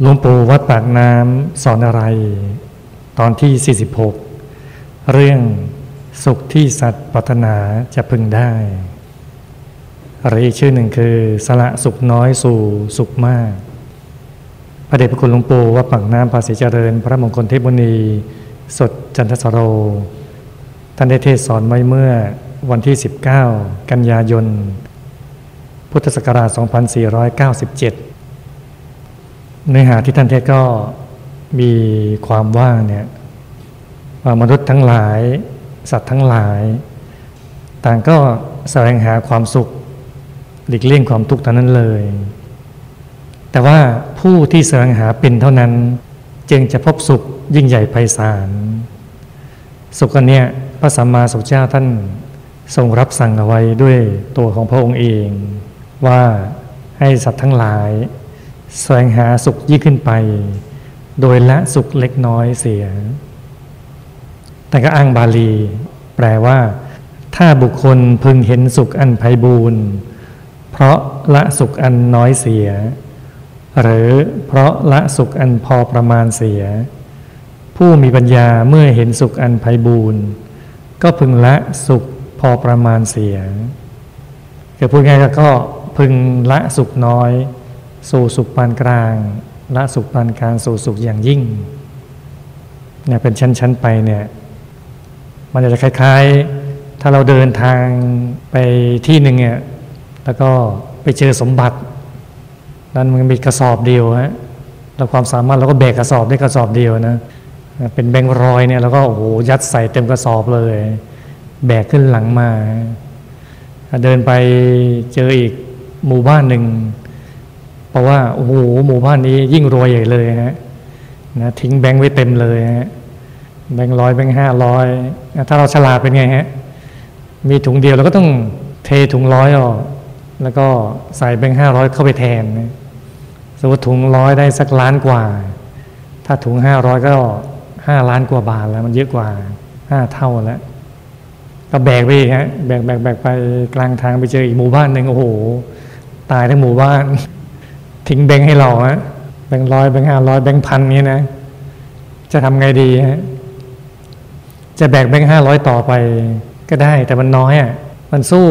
หลวงปู่วัดปากน้ำสอนอะไร ตอนที่ 46 เรื่องสุขที่สัตว์ปรารถนาจะพึงได้หรืออีกชื่อหนึ่งคือสละสุขน้อยสู่สุขมาก พระเดชพระคุณหลวงปู่วัดปากน้ำภาษีเจริญ พระมงคลเทพบุณีสดจันทสโร ท่านได้เทศสอนไว้เมื่อวันที่ 19 กันยายน พุทธศักราช 2497 เนื้อหาที่ท่านเทศก็มีความว่าเนี่ยมนุษย์ทั้งหลาย สัตว์ทั้งหลาย ต่างก็แสวงหาความสุขหลีกเลี่ยงความทุกข์ท่านั้นเลย แต่ว่าผู้ที่แสวงหาเป็นเท่านั้น จึงจะพบสุขยิ่งใหญ่ไพศาลสุขอันเนี้ยพระสัมมาสัมพุทธเจ้าท่านทรงรับสั่งเอาไว้ด้วยตัวของพระองค์เอง ว่าให้สัตว์ทั้งหลาย แสวงหาสุขยิ่งขึ้นไป โดยละสุขเล็กน้อยเสีย แต่ก็อ้างบาลี แปลว่า ถ้าบุคคลพึงเห็นสุขอันไพบูรณ์เพราะละสุขอันน้อยเสีย หรือเพราะละสุขอันพอประมาณเสีย ผู้มีปัญญาเมื่อเห็นสุขอันไพบูรณ์ก็พึงละสุขพอประมาณเสียคือพูดง่ายก็พึงละสุขน้อย สู่สุขปานกลางละสุขปานกลางสู่สุขอย่างยิ่งเนี่ยเป็นชั้นๆไปเนี่ยมันจะคล้ายๆ ถ้าเราเดินทางไปที่หนึ่งเนี่ยแล้วก็ไปเจอสมบัติ นั้นมันมีกระสอบเดียวฮะเราความสามารถเราก็แบกกระสอบได้กระสอบเดียวนะเป็นแบงค์รอยเนี่ยเราก็โอ้โหยัดใส่เต็มกระสอบเลย แบกขึ้นหลังมา เดินไปเจออีกหมู่บ้านหนึ่ง ราะว่าโอ้โหหมู่บ้านนี้ยิ่งรวยใหญ่เลยฮะนะทิ้งแบงค์ไว้เต็มเลยฮะแบงค์ร้อยแบงค์ห้าร้อยถ้าเราฉลาดเป็นไงฮะมีถุงเดียวเราก็ต้องเทถุงร้อยออก แล้วก็ใส่แบงค์ห้าร้อยเข้าไปแทนสมมติถุงร้อยได้สักล้านกว่า ถ้าถุงห้าร้อยก็ห้าล้านกว่าบาทแล้วมันเยอะกว่าห้าเท่าแล้วก็แบกไปฮะแบกแบกแบกไปกลางทางไปเจออีกหมู่บ้านหนึ่งโอ้โห ตายทั้งหมู่บ้าน ทิ้งแบงค์ให้เราฮะแบงค์ร้อยแบงค์ห้าร้อยแบงค์พันนี้นะ จะทำไงดีฮะจะแบกแบงค์ห้าร้อยต่อไปก็ได้ แต่มันน้อยอะมันสู้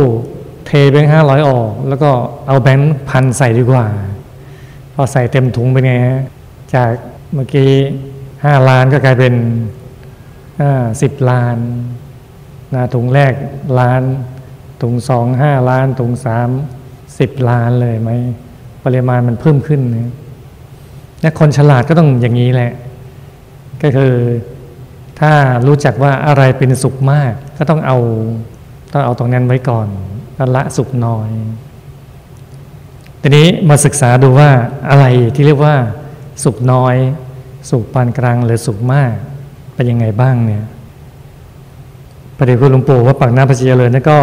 เทแบงค์ห้าร้อยออก แล้วก็เอาแบงค์พันใส่ดีกว่า พอใส่เต็มถุงเป็นไงฮะจากเมื่อกี้ห้าล้านก็กลายเป็นสิบล้านนะถุงแรกล้านถุงสองห้าล้านถุงสามสิบล้านเลยไหม ปริมาณมันเพิ่มขึ้นนะคนฉลาดก็ต้องอย่างนี้แหละ ก็คือถ้ารู้จักว่าอะไรเป็นสุขมาก ก็ต้องเอาต้องเอาตรงนั้นไว้ก่อนก็ละสุขน้อย ทีนี้มาศึกษาดูว่าอะไรที่เรียกว่าสุขน้อย สุขปานกลางหรือสุขมาก เป็นยังไงบ้างเนี่ยประเดี๋ยวคุณหลวงปู่ว่าปากหน้ำพระเจริญนั่นก็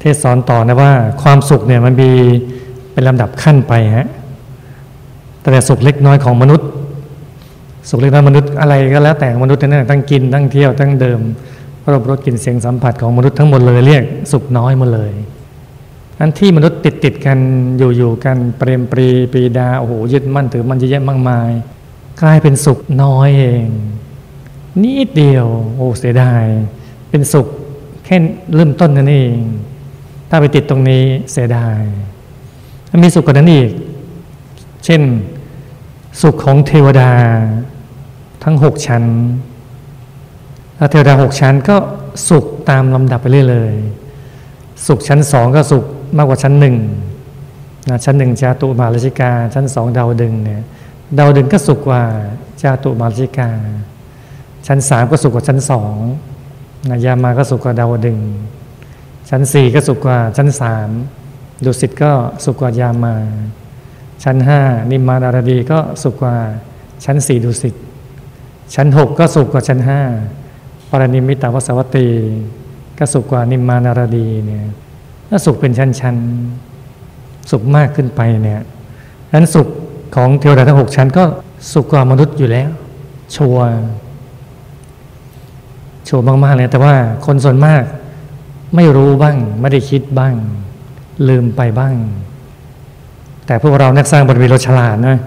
เทศสอนต่อนะว่า ความสุขเนี่ยมันมี เป็นลำดับขั้นไปฮะแต่สุขเล็กน้อยของมนุษย์ สุขเล็กน้อยมนุษย์อะไรก็แล้วแต่มนุษย์นั่นตั้งกินตั้งเที่ยวตั้งเดิมรบรสกลิ่นเสียงสัมผัสของมนุษย์ทั้งหมดเลยเรียกสุขน้อยหมดเลยอันที่มนุษย์ติดติดกันอยู่อยู่กันเปรมปรีปีดาโอ้โหยึดมั่นถือมันเยอะแยะมากมาย กลายเป็นสุขน้อยเอง นิดเดียว โอ้เสียดาย เป็นสุขแค่เริ่มต้นนั่นเอง ถ้าไปติดตรงนี้เสียดาย มีสุขกว่านั้นอีก เช่นสุขของเทวดา ทั้งหกชั้นเทวดาหกชั้นก็สุขตามลำดับไปเรื่อยเลยสุขชั้นสองก็สุขมากกว่าชั้นหนึ่งนะชั้นหนึ่งจาตุมาราชิกา ชั้นสองดาวดึงเนี่ยดาวดึงก็สุขกว่าจาตุมาราชิกา ชั้นสามก็สุขกว่าชั้นสองนะยามาก็สุขกว่าดาวดึง ชั้นสี่ก็สุขกว่าชั้นสาม ดุสิตก็สุขกว่ายามา ชั้นห้านิมมานารดีก็สุขกว่าชั้นสี่ดุสิต ชั้นหกก็สุขกว่าชั้นห้าปรนิมิตาวสวัตตีก็สุขกว่านิมมานารดีเนี่ยถ้าสุขเป็นชั้นๆ สุขมากขึ้นไปเนี่ยนั้นสุขของเทวดาทั้งหกชั้นก็สุขกว่ามนุษย์อยู่แล้ว ชัวชัวมากๆเลยแต่ว่าคนส่วนมากไม่รู้บ้าง ไม่ได้คิดบ้าง ลืมไปบ้าง แต่พวกเรานักสร้างบทวิโรฉลาดนะ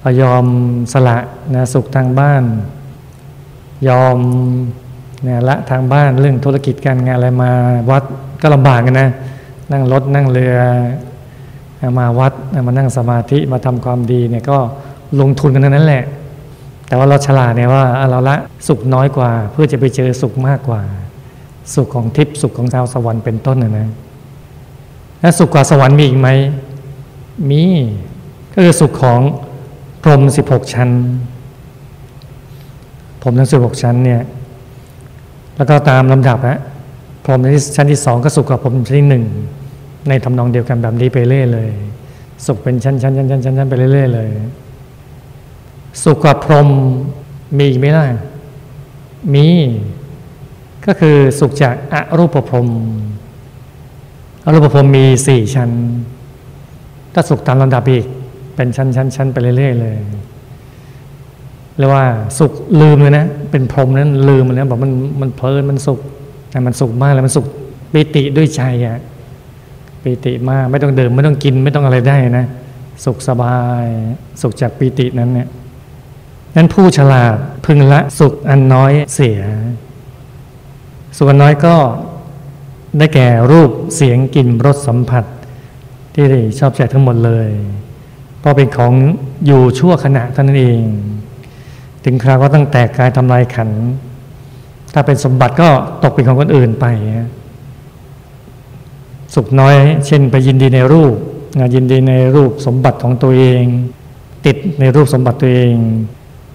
เรายอมสละนะสุขทางบ้าน ยอมนี่ยละทางบ้านเรื่องธุรกิจการงานอะไรมาวัดก็ลำบากกันนะ นั่งรถนั่งเรือมาวัดมานั่งสมาธิมาทำความดีเนี่ยก็ลงทุนกันนั้นแหละ แต่ว่าเราฉลาดเนี่ยว่าเราละสุขน้อยกว่า เพื่อจะไปเจอสุขมากกว่า สุขของทิพย์สุขของดาวสวรรค์เป็นต้นนะนะ แล้วสุขกว่าสวรรค์มีอีกไหม มี ก็คือสุขของพรหมสิบหกชั้นผมทั้งสิบหกชั้นเนี่ย แล้วก็ตามลำดับนะพรหมชั้นที่สองก็สุขกว่าพรหมชั้นที่หนึ่งในทำนองเดียวกันแบบนี้ไปเรื่อยเลย สุขเป็นชั้นชั้นชั้นชั้นชั้นไปเรื่อยเลย สุขกับพรหมมีอีกไหมล่ะมี ก็คือสุขจากอรูปพรหม อรูปพรมมีสี่ชั้นถ้าสุขตามลำดับอีก เป็นชั้นชั้นชั้นไปเรื่อยๆเลยเรียกว่าสุขลืมเลยนะ เป็นพรหมนั้นลืมเลยนะบอกมันมันเพลินมันสุขแต่มันสุขมากแล้วมันสุขปิติด้วยใจอะ่ะปิติมากไม่ต้องเดิมไม่ต้องกินไม่ต้องอะไรได้นะ สุขสบาย สุขจากปิตินั้นเนี่ยนั้นผู้ฉลาดพึงละสุขอันน้อยเสีย สุขอันน้อยก็ ได้แก่รูปเสียงกลิ่นรสสัมผัส ที่ชอบใจทั้งหมดเลยเพราะเป็นของอยู่ชั่วขณะเท่านั้นเอง ถึงคราวก็ต้องแตกกายทำลายขัน ถ้าเป็นสมบัติก็ตกเป็นของคนอื่นไป สุขน้อย เช่นไปยินดีในรูปยินดีในรูปสมบัติของตัวเอง ติดในรูปสมบัติตัวเอง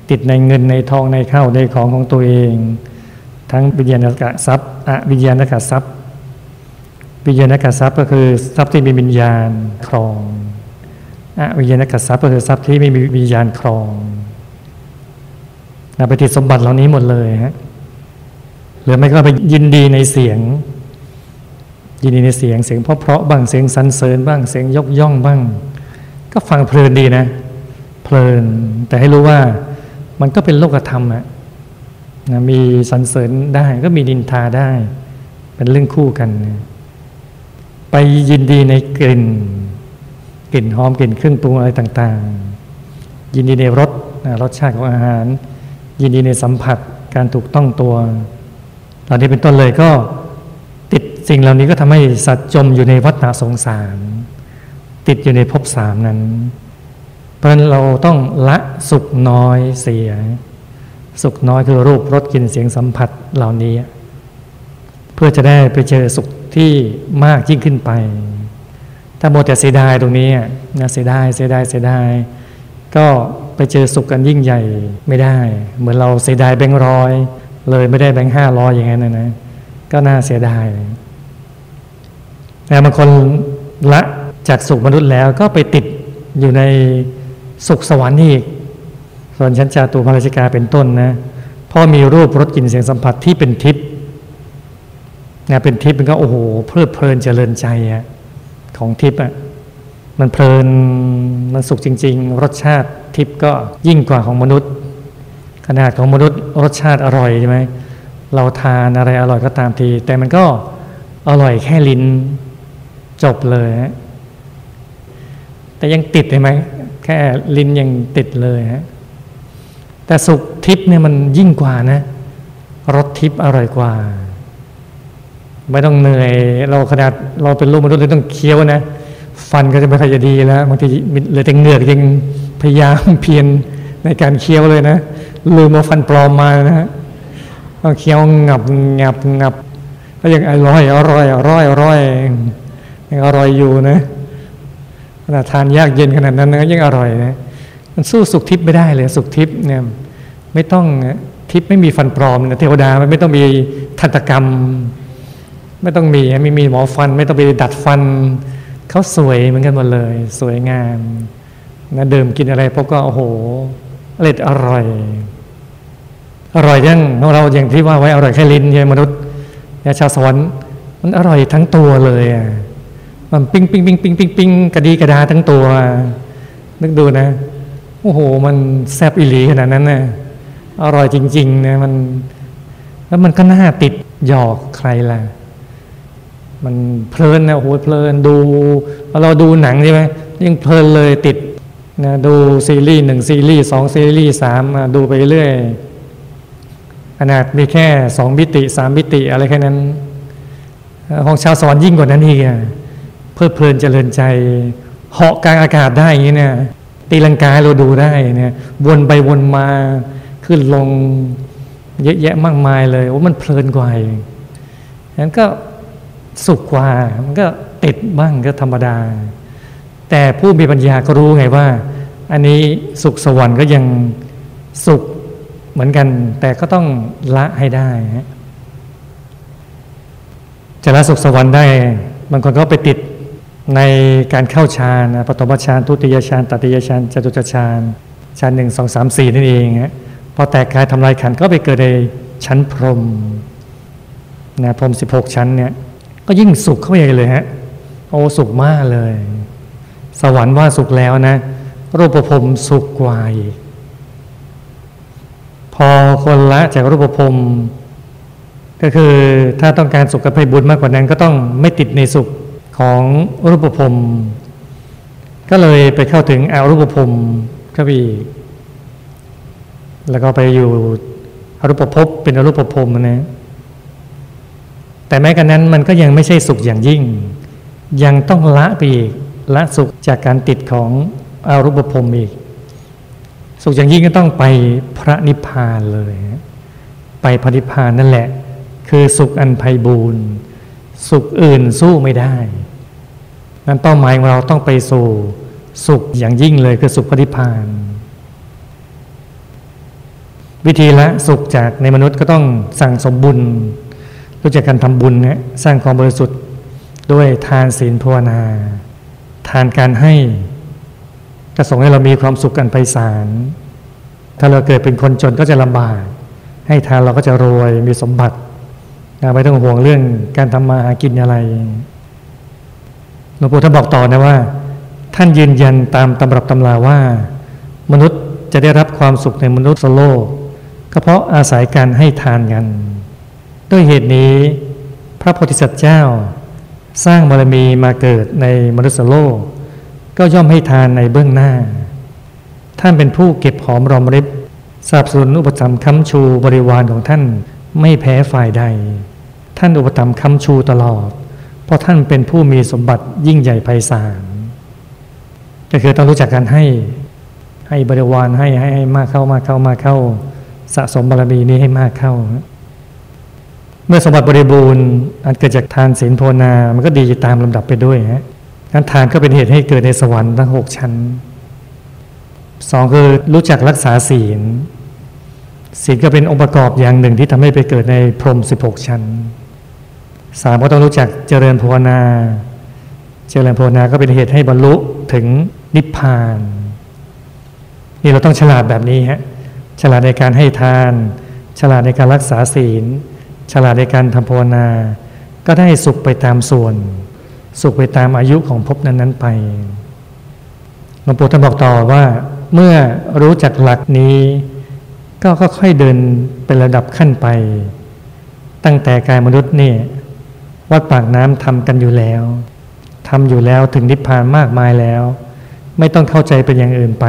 ติดในเงินในทองในข้าวในของของตัวเอง ทั้งวิญญาณกะทรัพย์อวิญญาณกะทรัพย์ วิญญาณกะทรัพย์ก็คือทรัพย์ที่มีวิญญาณครองอวิญญาณกะทรัพย์ก็คือทรัพย์ที่ไม่มีวิญญาณครองไปติดสมบัติเหล่านี้หมดเลยฮะหรือไม่ก็ไปยินดีในเสียง ยินดีในเสียงเสียงเพราะๆบ้างเสียงสรรเสริญบ้างเสียงยกย่องบ้าง ก็ฟังเพลินดีนะ เพลิน แต่ให้รู้ว่ามันก็เป็นโลกธรรมอะนะมีสรรเสริญได้ก็มีดินทาได้ เป็นเรื่องคู่กัน ไปยินดีในกลิ่น กลิ่นหอมกลิ่นเครื่องปรุงอะไรต่างๆ ยินดีในรสรสชาติของอาหาร ยินดีในสัมผัสการถูกต้องตัว ตอนนี้เป็นต้นเลยก็ติดสิ่งเหล่านี้ก็ทำให้สัตว์จมอยู่ในวัฏสงสาร ติดอยู่ในภพสามนั้น เพราะฉะนั้นเราต้องละสุขน้อยเสีย สุขน้อยคือรูปรสกลิ่นเสียงสัมผัสเหล่านี้ เพื่อจะได้ไปเจอสุข ที่มากยิ่งขึ้นไป ถ้าโมแต่เสียดายตรงนี้นะเสียดายเสียดายเสียดาย ก็ไปเจอสุขกันยิ่งใหญ่ไม่ได้ เหมือนเราเสียดายแบงค์ร้อยเลยไม่ได้แบงค์ห้าร้อยอย่างนั้นนะนะก็น่าเสียดายแต่บางคนละจากสุขมนุษย์แล้วก็ไปติดอยู่ในสุขสวรรค์อีก ส่วนชั้นจาตุพระราชกาเป็นต้นนะพ่อมีรูปรสกลิ่นเสียงสัมผัสที่เป็นทิพย์ นะเป็นทิพย์มันก็โอ้โหเพลิดเพลินเจริญใจอะของทิพย์อะมันเพลินมันสุขจริง ๆ รสชาติทิพย์ก็ยิ่งกว่าของมนุษย์ ขนาดของมนุษย์รสชาติอร่อยใช่ไหมเราทานอะไรอร่อยก็ตามที แต่มันก็อร่อยแค่ลิ้นจบเลยฮะแต่ยังติดใช่ไหมแค่ลิ้นยังติดเลยฮะแต่สุขทิพย์เนี่ยมันยิ่งกว่านะรสทิพย์อร่อยกว่า ไม่ต้องเหนื่อย เราขนาดเราเป็นลูกมนุษย์เราต้องเคี้ยวนะ ฟันก็จะไม่ค่อยจะดีแล้วบางทีเลยแต่เหงือกยังพยายามเพียรในการเคี้ยวเลยนะลืมเอาฟันปลอมมานะฮะเคี้ยวงับงับงับก็ยังอร่อยอร่อยอร่อยอร่อยยังอร่อยอยู่นะขนาดทานยากเย็นขนาดนั้นนะยังอร่อยนะมันสู้สุขทิพย์ไม่ได้เลย สุขทิพย์เนี่ยไม่ต้องทิพย์ไม่มีฟันปลอมนะเทวดาไม่ต้องมีทันตกรรม ไม่ต้องมีไม่มีหมอฟัน ไม่ต้องไปดัดฟันเขาสวยเหมือนกันหมดเลย สวยงามนะเดิมกินอะไรพวกก็โอ้โหอร่อยอร่อย อร่อยยังของเราอย่างที่ว่าไว้อร่อยแค่ลิ้นใช่มนุษย์ยาชาวสวรรค์มันอร่อยทั้งตัวเลยอะมันปิ้งปิ้งปิ้งปิ้งปิ้งปิ้งกระดีกระดาทั้งตัว นึกดูนะโอ้โห มันแซ่บอิหลีขนาดนั้นนะอร่อยจริงๆนะมัน แล้วมันก็น่าติดหยอกใครล่ะ มันเพลินนะโอ้โหเพลินดูเราดูหนังใช่ไหมยังเพลินเลยติดนะดูซีรีส์หนึ่งซีรีส์สองซีรีส์สามดูไปเรื่อยขนาดมีแค่สองมิติสามมิติอะไรแค่นั้นของชาวสวรรค์ยิ่งกว่านั้นอีกเพลิดเพลินเจริญใจเหาะกลางอากาศได้อย่างนี้เนี่ยตีลังกาเราดูได้เนี่ยวนไปวนมาขึ้นลงเยอะแยะมากมายเลยว่ามันเพลินกว่าอย่างนั้นก็ สุขกว่า มันก็ติดบ้างก็ธรรมดา แต่ผู้มีปัญญาก็รู้ไงว่า อันนี้สุขสวรรค์ก็ยังสุขเหมือนกัน แต่ก็ต้องละให้ได้จะละสุขสวรรค์ได้บางคนก็ไปติดในการเข้าฌานปฐมฌานทุติยฌานตติยฌานจตุตฌานฌานหนึ่งสองสามสี่นั่นเองฮะพอแตกกายทำลายขันก็ไปเกิดในชั้นพรหมนะพรหมสิบหกชั้นเนี่ย ก็ยิ่งสุขเข้าไปใหญ่เลยฮะโอ้สุขมากเลย สวรรค์ว่าสุขแล้วนะ รูปภพสุขกว่าพอคนละจากรูปภพก็คือถ้าต้องการสุขกับไปบุญมากกว่านั้น ก็ต้องไม่ติดในสุขของรูปภพก็เลยไปเข้าถึงอารูปภพก็ไปแล้วก็ไปอยู่อรูปภพเป็นอรูปภพนะ แต่แม้กันนั้นมันก็ยังไม่ใช่สุขอย่างยิ่ง ยังต้องละไปอีกละสุขจากการติดของอารูปภพอีก สุขอย่างยิ่งก็ต้องไปพระนิพพานเลย ไปพระนิพพานนั่นแหละ คือสุขอันไพบูรณ์สุขอื่นสู้ไม่ได้ นั้นเป้าหมายของเราต้องไปสู่สุขอย่างยิ่งเลยคือสุขพระนิพพาน วิธีละสุขจากในมนุษย์ก็ต้องสั่งสมบุญ รู้จักการทำบุญนะสร้างความบริสุทธิ์ด้วยทานศีลภาวนา ทานการให้จะส่งให้เรามีความสุขกันไปสารถ้าเราเกิดเป็นคนจนก็จะลำบาก ให้ทานเราก็จะรวยมีสมบัติไม่ต้องห่วงเรื่องการทำมาหากินอะไรหลวงปู่ท่านบอกต่อนะว่า ท่านยืนยันตามตำรับตำราว่า มนุษย์จะได้รับความสุขในมนุษย์โลกก็เพราะอาศัยการให้ทานกัน ด้วยเหตุนี้พระโพธิสัตว์เจ้า สร้างบารมีมาเกิดในมนุษย์โลก ก็ย่อมให้ทานในเบื้องหน้า ท่านเป็นผู้เก็บหอมรอมริบสนับสนุนอุปถัมภ์ค้ำชูบริวารของท่านไม่แพ้ฝ่ายใด ท่านอุปถัมภ์คำชูตลอด เพราะท่านเป็นผู้มีสมบัติยิ่งใหญ่ไพศาลก็คือต้องรู้จักการให้ให้บริวารให้ให้ให้มากเข้ามากเข้ามากเข้า สะสมบารมีนี้ให้มากเข้า เมื่อสมบัติบริบูรณ์อันเกิดจากทานศีลภาวนา มันก็ดีตามลำดับไปด้วยฮะการทานก็เป็นเหตุให้เกิดในสวรรค์ทั้งหกชั้นสองคือรู้จักรักษาศีล ศีลก็เป็นองค์ประกอบอย่างหนึ่งที่ทำให้ไปเกิดในพรหมสิบหกชั้นสามก็ต้องรู้จักเจริญภาวนา เจริญภาวนาก็เป็นเหตุให้บรรลุถึงนิพพาน นี่เราต้องฉลาดแบบนี้ฮะฉลาดในการให้ทาน ฉลาดในการรักษาศีล ฉลาดในการทำภาวนา ก็ได้สุขไปตามส่วน สุขไปตามอายุของภพนั้น ๆ ไปหลวงปู่ท่านบอกต่อว่า เมื่อรู้จักหลักนี้ ก็ค่อยๆเดินเป็นระดับขั้นไป ตั้งแต่กายมนุษย์เนี่ยวัดปากน้ำทำกันอยู่แล้วทำอยู่แล้วถึงนิพพานมากมายแล้ว ไม่ต้องเข้าใจเป็นอย่างอื่นไป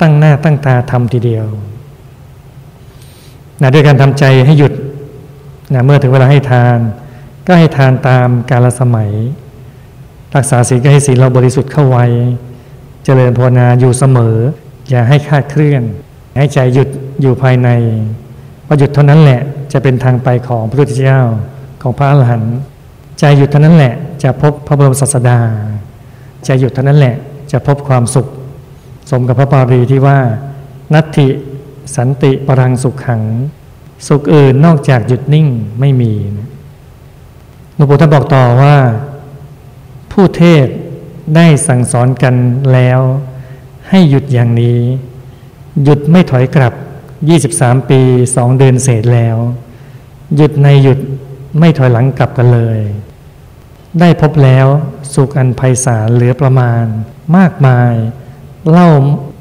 ตั้งหน้าตั้งตาทำทีเดียวนะด้วยการทำใจให้หยุด นะเมื่อถึงเวลาให้ทาน ก็ให้ทานตามกาลสมัย รักษาศีลก็ให้ศีลเราบริสุทธิ์เข้าไว้ เจริญภาวนาอยู่เสมอ อย่าให้คาดเคลื่อน ให้ใจหยุดอยู่ภายในพอหยุดเท่านั้นแหละจะเป็นทางไปของพระพุทธเจ้าของพระอรหันต์ใจหยุดเท่านั้นแหละจะพบพระบรมศาสดาใจหยุดเท่านั้นแหละจะพบความสุข สมกับพระปารีที่ว่า นัตถิสันติปรังสุขขัง สุขอื่นนอกจากหยุดนิ่งไม่มีหลวงปู่ท่านบอกต่อว่า ผู้เทศได้สั่งสอนกันแล้ว ให้หยุดอย่างนี้ หยุดไม่ถอยกลับ 23 ปีสองเดือนเศษแล้ว หยุดในหยุดไม่ถอยหลังกลับกันเลย ได้พบแล้วสุขอันไพศาลเหลือประมาณ มากมาย เล่า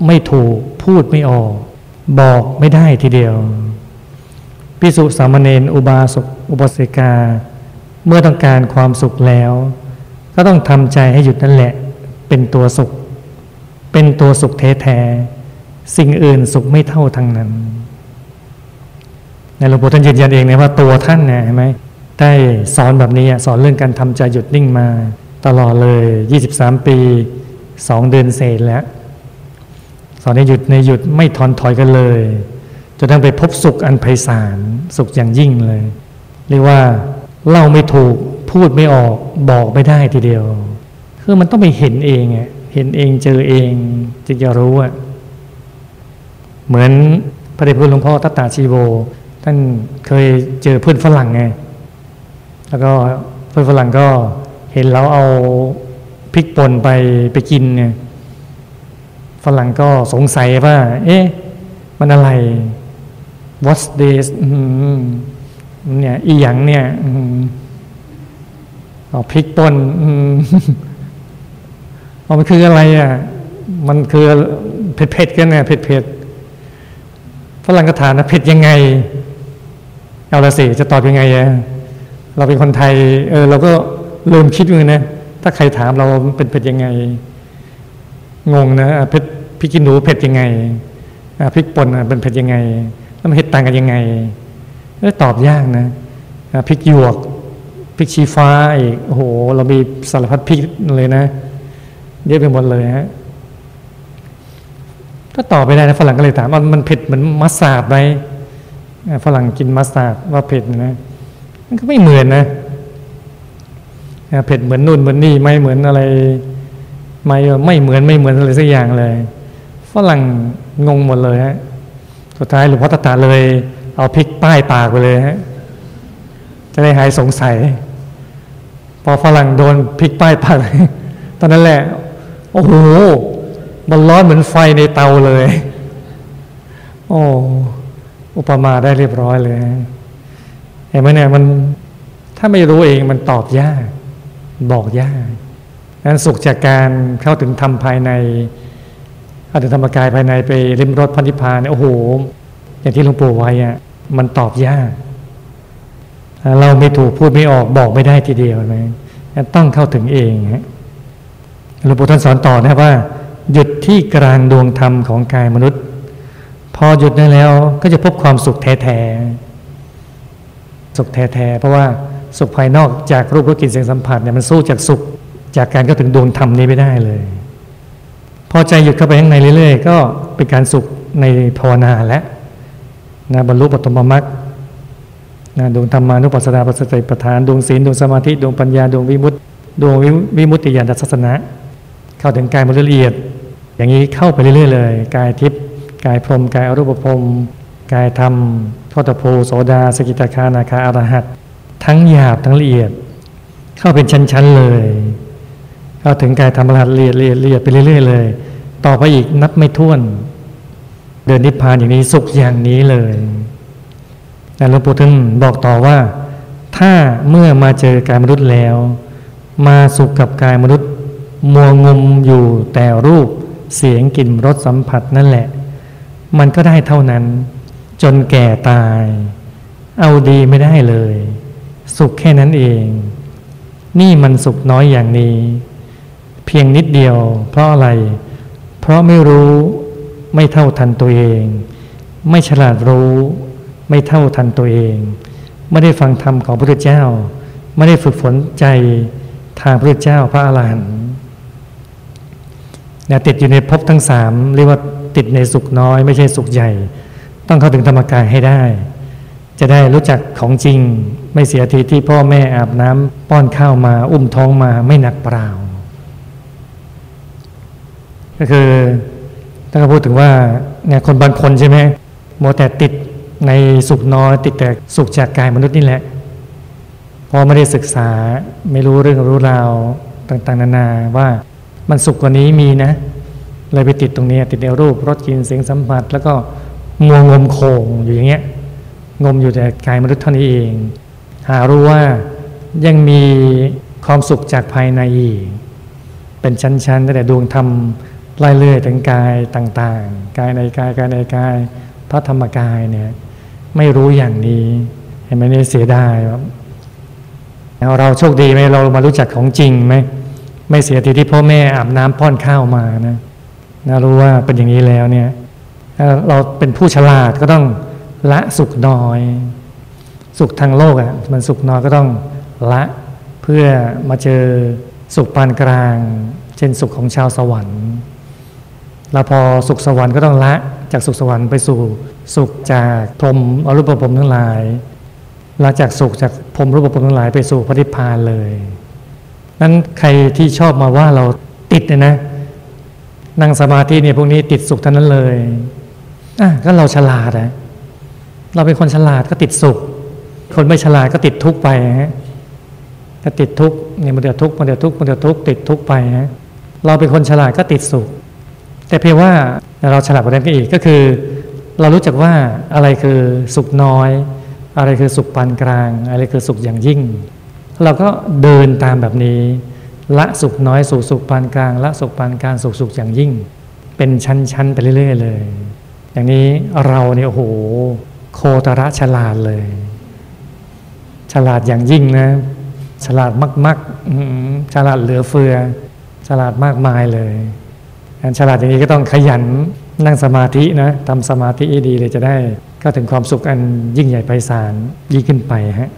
ไม่ถูกพูดไม่ออก บอกไม่ได้ทีเดียว พิสุสามเณรอุบาสกอุบาสิกา เมื่อต้องการความสุขแล้ว ก็ต้องทำใจให้หยุดนั่นแหละ เป็นตัวสุข เป็นตัวสุขแท้ๆสิ่งอื่นสุขไม่เท่าทั้งนั้นในหลวงปู่ท่านยืนยันเองนะว่าตัวท่านเนี่ยเห็นไหมได้สอนแบบนี้สอนเรื่องการทำใจหยุดนิ่งมา ตลอดเลย 23 ปี 2 เดือนเศษแล้ว สอนให้หยุดในหยุดไม่ทอนถอยกันเลย จนทั้งไปพบสุขอันไพศาลสุขอย่างยิ่งเลย เรียกว่าเล่าไม่ถูกพูดไม่ออกบอกไม่ได้ทีเดียว คือมันต้องไปเห็นเองเห็นเองเจอเองจึงจะรู้อะเหมือนพระเดชพระคุณหลวงพ่อตัตตาชีโวท่านเคยเจอเพื่อนฝรั่งไง แล้วก็เพื่อนฝรั่งก็เห็นเราเอาพริกป่นไปไปกินเนี่ยฝรั่งก็สงสัยว่า เอ๊ะ มันอะไร what's this เนี่ยอีหยังเนี่ยเอาพริกป่นเอามันคืออะไรอะ มันคือเผ็ดๆกันเนี่ยเผ็ดๆฝรั่งก็ถามนะเผ็ดยังไง เอาละสิจะตอบยังไงอะเราเป็นคนไทย เออ เราก็เริ่มคิดเลยนะถ้าใครถามเราเป็นเผ็ดยังไง งงนะเผ็ดพี่กินหนูเผ็ดยังไงพริกป่นเป็นเผ็ดยังไง แล้วมันเห็ดต่างกันยังไงก็ตอบยากนะพริกหยวกพริกชี้ฟ้าอีกโอ้โห เรามีสารพัดพริกเลยนะเยอะไปหมดเลยฮะก็ตอบไปได้นะฝรั่งก็เลยถามว่ามันเผ็ดเหมือนมัสตาร์ดไหมฝรั่งกินมัสตาร์ดว่าเผ็ดนะมันก็ไม่เหมือนนะเผ็ดเหมือนนู่นเหมือนนี่ไม่เหมือนอะไร ไม่ไม่เหมือนไม่เหมือนอะไรสักอย่างเลยฝรั่งงงหมดเลยฮะ สุดท้ายหลวงพ่อตาตาเลย เอาพริกป้ายปากไปเลยฮะจะได้หายสงสัย พอฝรั่งโดนพริกป้ายปากตอนนั้นแหละ โอ้โหมันร้อนเหมือนไฟในเตาเลย โอ้อุปมาได้เรียบร้อยเลยเห็นไหมเนี่ยมันถ้าไม่รู้เองมันตอบยาก บอกยากนั้นสุขจากการเข้าถึงธรรมภายใน อาจจะธรรมกายภายในไปริมรถพันธิพาเนี่ยโอ้โห อย่างที่หลวงปู่ไว้อะมันตอบยากเราไม่ถูกพูดไม่ออกบอกไม่ได้ทีเดียวนะต้องเข้าถึงเองหลวงปู่ท่านสอนต่อนะว่า หยุดที่กลางดวงธรรมของกายมนุษย์ พอหยุดได้แล้วก็จะพบความสุขแท้ๆสุขแท้ๆเพราะว่าสุขภายนอกจากรูปรสกลิ่นเสียงสัมผัสเนี่ยมันสู้จากสุขจากการเข้าถึงดวงธรรมนี้ไม่ได้เลย พอใจหยุดเข้าไปข้างในเรื่อยๆ ก็เป็นการสุขในภาวนาและนะบรรลุปฐมมรรคนะดวงธรรมานุปัสสนาปัสสติปทานดวงศีลดวงสมาธิดวงปัญญาดวงวิมุตติดวงวิมุตติญาณทัศนะ เข้าถึงกายมละเอียด อย่างนี้เข้าไปเรื่อยๆเลย กายทิพย์กายพรมกายอรูปพรมกายธรรมทอตโพโสดา สกิตาคานาคาอารหัตทั้งหยาบทั้งละเอียด เข้าเป็นชั้นๆเลย เข้าถึงกายธรรมรหัสเรียดเรียดเรียดไปเรื่อยๆเลย ต่อไปอีกนับไม่ถ้วน เดินนิพพานอย่างนี้สุขอย่างนี้เลยแต่หลวงปู่ท่านบอกต่อว่า ถ้าเมื่อมาเจอกายมนุษย์แล้ว มาสุขกับกายมนุษย์มัวงมอยู่แต่รูปเสียงกลิ่นรสสัมผัสนั่นแหละ มันก็ได้เท่านั้น จนแก่ตาย เอาดีไม่ได้เลย สุขแค่นั้นเอง นี่มันสุขน้อยอย่างนี้ เพียงนิดเดียว เพราะอะไร เพราะไม่รู้ไม่เท่าทันตัวเอง ไม่ฉลาดรู้ ไม่เท่าทันตัวเอง ไม่ได้ฟังธรรมของพระพุทธเจ้า ไม่ได้ฝึกฝนใจทางพระพุทธเจ้าพระอรหันต์เนี่ยติดอยู่ในภพทั้งสามเรียกว่าติดในสุขน้อย ไม่ใช่สุขใหญ่ ต้องเข้าถึงธรรมกายให้ได้ จะได้รู้จักของจริง ไม่เสียทีที่พ่อแม่อาบน้ำป้อนข้าวมา อุ้มท้องมาไม่หนักเปล่า ก็คือถ้าพูดถึงว่าเนี่ยคนบางคนใช่ไหมโมแต่ติดในสุขน้อยติดแต่สุขจากกายมนุษย์นี่แหละพอไม่ได้ศึกษาไม่รู้เรื่องรู้ราวต่างๆ นานาว่ามันสุขกว่านี้มีนะ เลยไปติดตรงนี้ ติดในรูปรสกลิ่นเสียงสัมผัส แล้วก็มัวงมโคงอยู่อย่างเงี้ยงมอยู่แต่กายมนุษย์เท่านี้เอง หารู้ว่ายังมีความสุขจากภายในอีกเป็นชั้นๆตั้งแต่ดวงธรรม ไล่เลื่อยถึงกายต่างๆ กายในกายกายในกายพระธรรมกายเนี่ยไม่รู้อย่างนี้เห็นไหมนี่เสียดายครับเราโชคดีไหมเรามารู้จักของจริงไหมไม่เสียทีที่พ่อแม่อาบน้ำป้อนข้าวมานะนะรู้ว่าเป็นอย่างนี้แล้วเนี่ยเราเป็นผู้ฉลาดก็ต้องละสุขน้อย สุขทางโลกอะ่ะมันสุขน้อยก็ต้องละเพื่อมาเจอสุขปานกลาง เช่นสุขของชาวสวรรค์ แล้วพอสุขสวรรค์ก็ต้องละจากสุขสวรรค์ไปสู่สุขจากพรมอรูปภพทั้งหลายละจากสุขจากพรมรูปภพทั้งหลายไปสู่พระนิพพานเลยนั้นใครที่ชอบมาว่าเราติดเนี่ยนะ นั่งสมาธิเนี่ยพวกนี้ติดสุขทั้งนั้นเลยอะก็เราฉลาดอะเราเป็นคนฉลาดก็ติดสุข คนไม่ฉลาดก็ติดทุกข์ไปฮะก็ติดทุกข์เนี่ยมันเดือดทุกข์มันเดือดทุกข์มันเดือดทุกข์ติดทุกข์ไปฮะเราเป็นคนฉลาดก็ติดสุข แต่เพียงว่าเราฉลาดกว่านั้นก็อีกก็คือ เรารู้จักว่าอะไรคือสุขน้อย อะไรคือสุขปานกลาง อะไรคือสุขอย่างยิ่ง เราก็เดินตามแบบนี้ ละสุขน้อยสู่สุขปานกลาง ละสุขปานกลางสู่สุขอย่างยิ่ง เป็นชั้นๆไปเรื่อย ๆ เลย อย่างนี้เราเนี่ยโอ้โหโคตระฉลาดเลย ฉลาดอย่างยิ่งนะ ฉลาดมากๆฉลาดเหลือเฟือ ฉลาดมากมายเลย การฉลาดอย่างนี้ก็ต้องขยันนั่งสมาธินะทำสมาธิดีเลยจะได้เข้าถึงความสุขอันยิ่งใหญ่ไพศาลยิ่งขึ้นไปฮะ